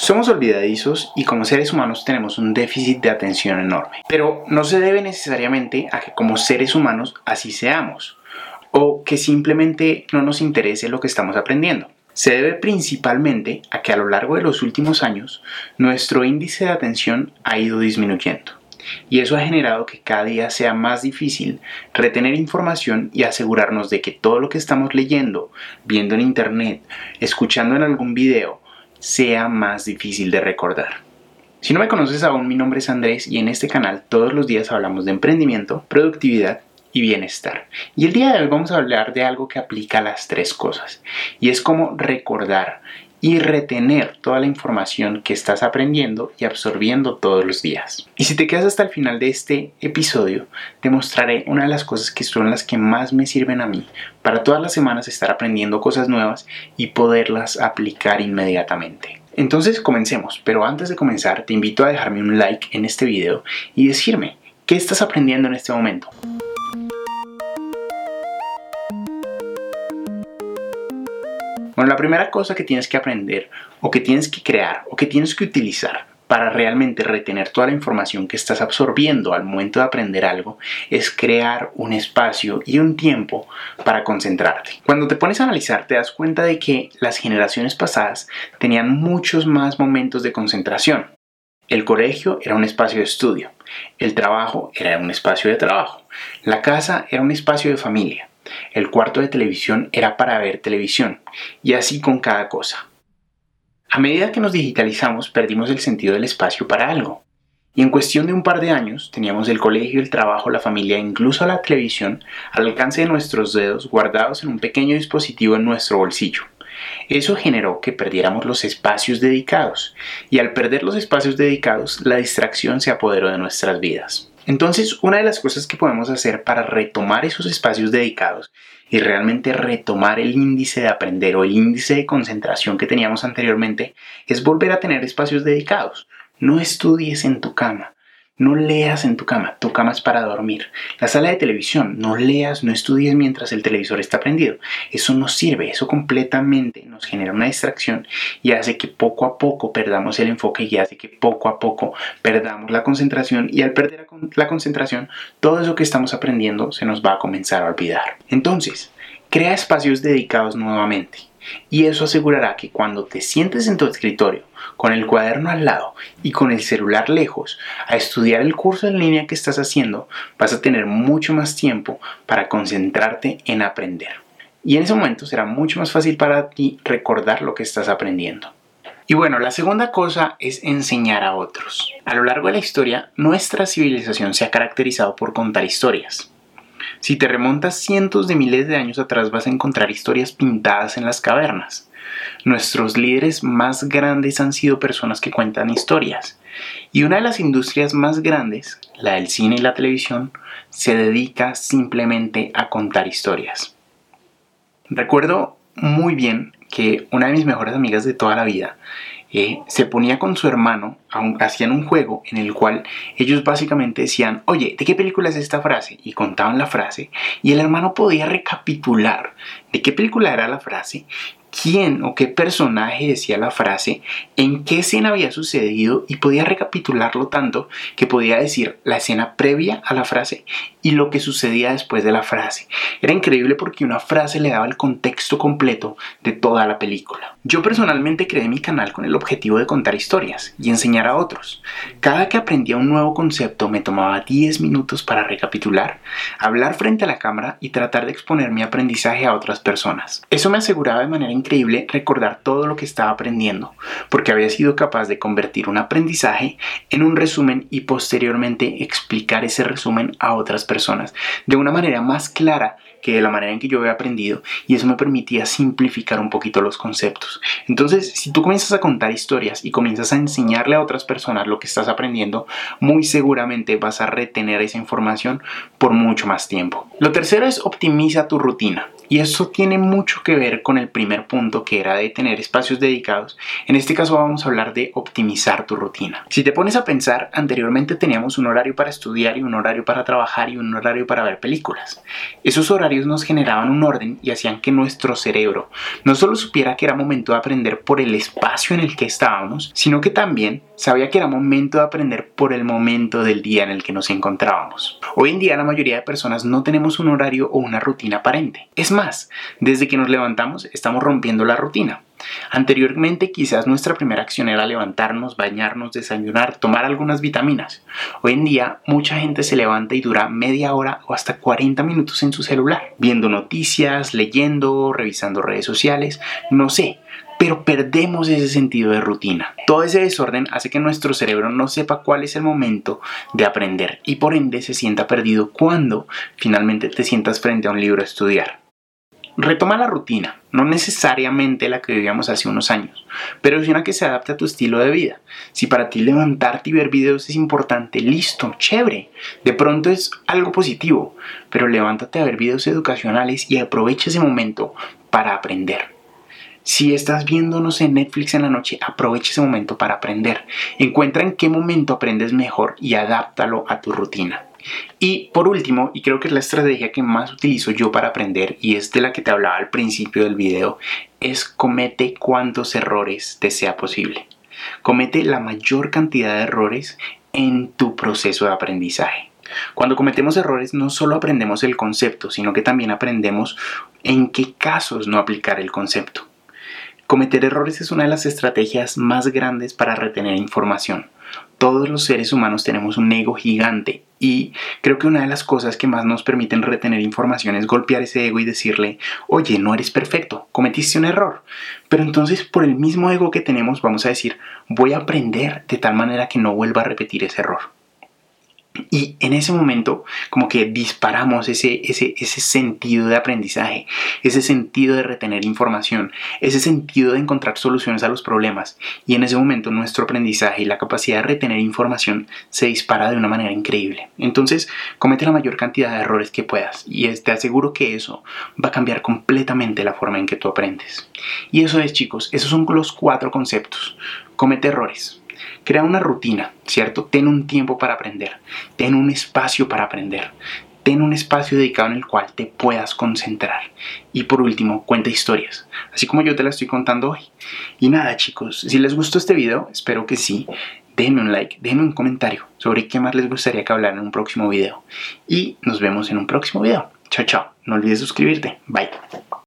Somos olvidadizos y como seres humanos tenemos un déficit de atención enorme. Pero no se debe necesariamente a que como seres humanos así seamos o que simplemente no nos interese lo que estamos aprendiendo. Se debe principalmente a que a lo largo de los últimos años nuestro índice de atención ha ido disminuyendo. Y eso ha generado que cada día sea más difícil retener información y asegurarnos de que todo lo que estamos leyendo, viendo en internet, escuchando en algún video, sea más difícil de recordar. Si no me conoces aún, mi nombre es Andrés y en este canal todos los días hablamos de emprendimiento, productividad y bienestar. Y el día de hoy vamos a hablar de algo que aplica a las tres cosas y es cómo recordar y retener toda la información que estás aprendiendo y absorbiendo todos los días. Y si te quedas hasta el final de este episodio, te mostraré una de las cosas que son las que más me sirven a mí para todas las semanas estar aprendiendo cosas nuevas y poderlas aplicar inmediatamente. Entonces comencemos, pero antes de comenzar te invito a dejarme un like en este video y decirme qué estás aprendiendo en este momento. Bueno, la primera cosa que tienes que aprender o que tienes que crear o que tienes que utilizar para realmente retener toda la información que estás absorbiendo al momento de aprender algo es crear un espacio y un tiempo para concentrarte. Cuando te pones a analizar te das cuenta de que las generaciones pasadas tenían muchos más momentos de concentración. El colegio era un espacio de estudio, el trabajo era un espacio de trabajo, la casa era un espacio de familia, el cuarto de televisión era para ver televisión, y así con cada cosa. A medida que nos digitalizamos perdimos el sentido del espacio para algo. Y en cuestión de un par de años teníamos el colegio, el trabajo, la familia e incluso la televisión al alcance de nuestros dedos guardados en un pequeño dispositivo en nuestro bolsillo. Eso generó que perdiéramos los espacios dedicados y al perder los espacios dedicados la distracción se apoderó de nuestras vidas. Entonces, una de las cosas que podemos hacer para retomar esos espacios dedicados y realmente retomar el índice de aprender o el índice de concentración que teníamos anteriormente es volver a tener espacios dedicados. No estudies en tu cama, no leas en tu cama, tu cama es para dormir. La sala de televisión, no leas, no estudies mientras el televisor está prendido. Eso no sirve, eso completamente nos genera una distracción y hace que poco a poco perdamos el enfoque y hace que poco a poco perdamos la concentración y al perder la concentración, todo eso que estamos aprendiendo se nos va a comenzar a olvidar. Entonces, crea espacios dedicados nuevamente y eso asegurará que cuando te sientes en tu escritorio con el cuaderno al lado y con el celular lejos a estudiar el curso en línea que estás haciendo, vas a tener mucho más tiempo para concentrarte en aprender. Y en ese momento será mucho más fácil para ti recordar lo que estás aprendiendo. Y bueno, la segunda cosa es enseñar a otros. A lo largo de la historia, nuestra civilización se ha caracterizado por contar historias. Si te remontas cientos de miles de años atrás vas a encontrar historias pintadas en las cavernas. Nuestros líderes más grandes han sido personas que cuentan historias. Y una de las industrias más grandes, la del cine y la televisión, se dedica simplemente a contar historias. Recuerdo muy bien que una de mis mejores amigas de toda la vida eh, se ponía con su hermano, hacían un juego en el cual ellos básicamente decían, oye, ¿de qué película es esta frase? Y contaban la frase y el hermano podía recapitular de qué película era la frase quién o qué personaje decía la frase, en qué escena había sucedido y podía recapitularlo tanto que podía decir la escena previa a la frase y lo que sucedía después de la frase. Era increíble porque una frase le daba el contexto completo de toda la película. Yo personalmente creé mi canal con el objetivo de contar historias y enseñar a otros. Cada que aprendía un nuevo concepto me tomaba 10 minutos para recapitular, hablar frente a la cámara y tratar de exponer mi aprendizaje a otras personas. Eso me aseguraba de manera increíble recordar todo lo que estaba aprendiendo, porque había sido capaz de convertir un aprendizaje en un resumen y posteriormente explicar ese resumen a otras personas de una manera más clara que de la manera en que yo había aprendido y eso me permitía simplificar un poquito los conceptos. Entonces, si tú comienzas a contar historias y comienzas a enseñarle a otras personas lo que estás aprendiendo, muy seguramente vas a retener esa información por mucho más tiempo. Lo tercero es optimiza tu rutina. Y eso tiene mucho que ver con el primer punto que era de tener espacios dedicados. En este caso vamos a hablar de optimizar tu rutina. Si te pones a pensar, anteriormente teníamos un horario para estudiar y un horario para trabajar y un horario para ver películas. Esos horarios nos generaban un orden y hacían que nuestro cerebro no solo supiera que era momento de aprender por el espacio en el que estábamos, sino que también sabía que era momento de aprender por el momento del día en el que nos encontrábamos. Hoy en día la mayoría de personas no tenemos un horario o una rutina aparente. Es más, desde que nos levantamos estamos rompiendo la rutina. Anteriormente quizás nuestra primera acción era levantarnos, bañarnos, desayunar, tomar algunas vitaminas. Hoy en día mucha gente se levanta y dura media hora o hasta 40 minutos en su celular, viendo noticias, leyendo, revisando redes sociales, no sé, pero perdemos ese sentido de rutina. Todo ese desorden hace que nuestro cerebro no sepa cuál es el momento de aprender y por ende se sienta perdido cuando finalmente te sientas frente a un libro a estudiar. Retoma la rutina, no necesariamente la que vivíamos hace unos años, pero es una que se adapte a tu estilo de vida. Si para ti levantarte y ver videos es importante, listo, chévere. De pronto es algo positivo, pero levántate a ver videos educacionales y aprovecha ese momento para aprender. Si estás viéndonos en Netflix en la noche, aprovecha ese momento para aprender. Encuentra en qué momento aprendes mejor y adáptalo a tu rutina. Y por último, y creo que es la estrategia que más utilizo yo para aprender y es de la que te hablaba al principio del video, es comete cuantos errores te sea posible. Comete la mayor cantidad de errores en tu proceso de aprendizaje. Cuando cometemos errores no solo aprendemos el concepto, sino que también aprendemos en qué casos no aplicar el concepto. Cometer errores es una de las estrategias más grandes para retener información. Todos los seres humanos tenemos un ego gigante y creo que una de las cosas que más nos permiten retener información es golpear ese ego y decirle, oye, no eres perfecto, cometiste un error. Pero entonces por el mismo ego que tenemos vamos a decir, voy a aprender de tal manera que no vuelva a repetir ese error. Y en ese momento como que disparamos ese, ese, ese sentido de aprendizaje, ese sentido de retener información, ese sentido de encontrar soluciones a los problemas. Y en ese momento nuestro aprendizaje y la capacidad de retener información se dispara de una manera increíble. Entonces comete la mayor cantidad de errores que puedas y te aseguro que eso va a cambiar completamente la forma en que tú aprendes. Y eso es chicos, esos son los cuatro conceptos. Comete errores, Crea una rutina, ¿cierto? Ten un tiempo para aprender, ten un espacio para aprender, ten un espacio dedicado en el cual te puedas concentrar. Y por último, cuenta historias, así como yo te la estoy contando hoy. Y nada chicos, si les gustó este video, espero que sí. Déjenme un like, déjenme un comentario sobre qué más les gustaría que hablara en un próximo video. Y nos vemos en un próximo video. Chao, chao. No olvides suscribirte. Bye.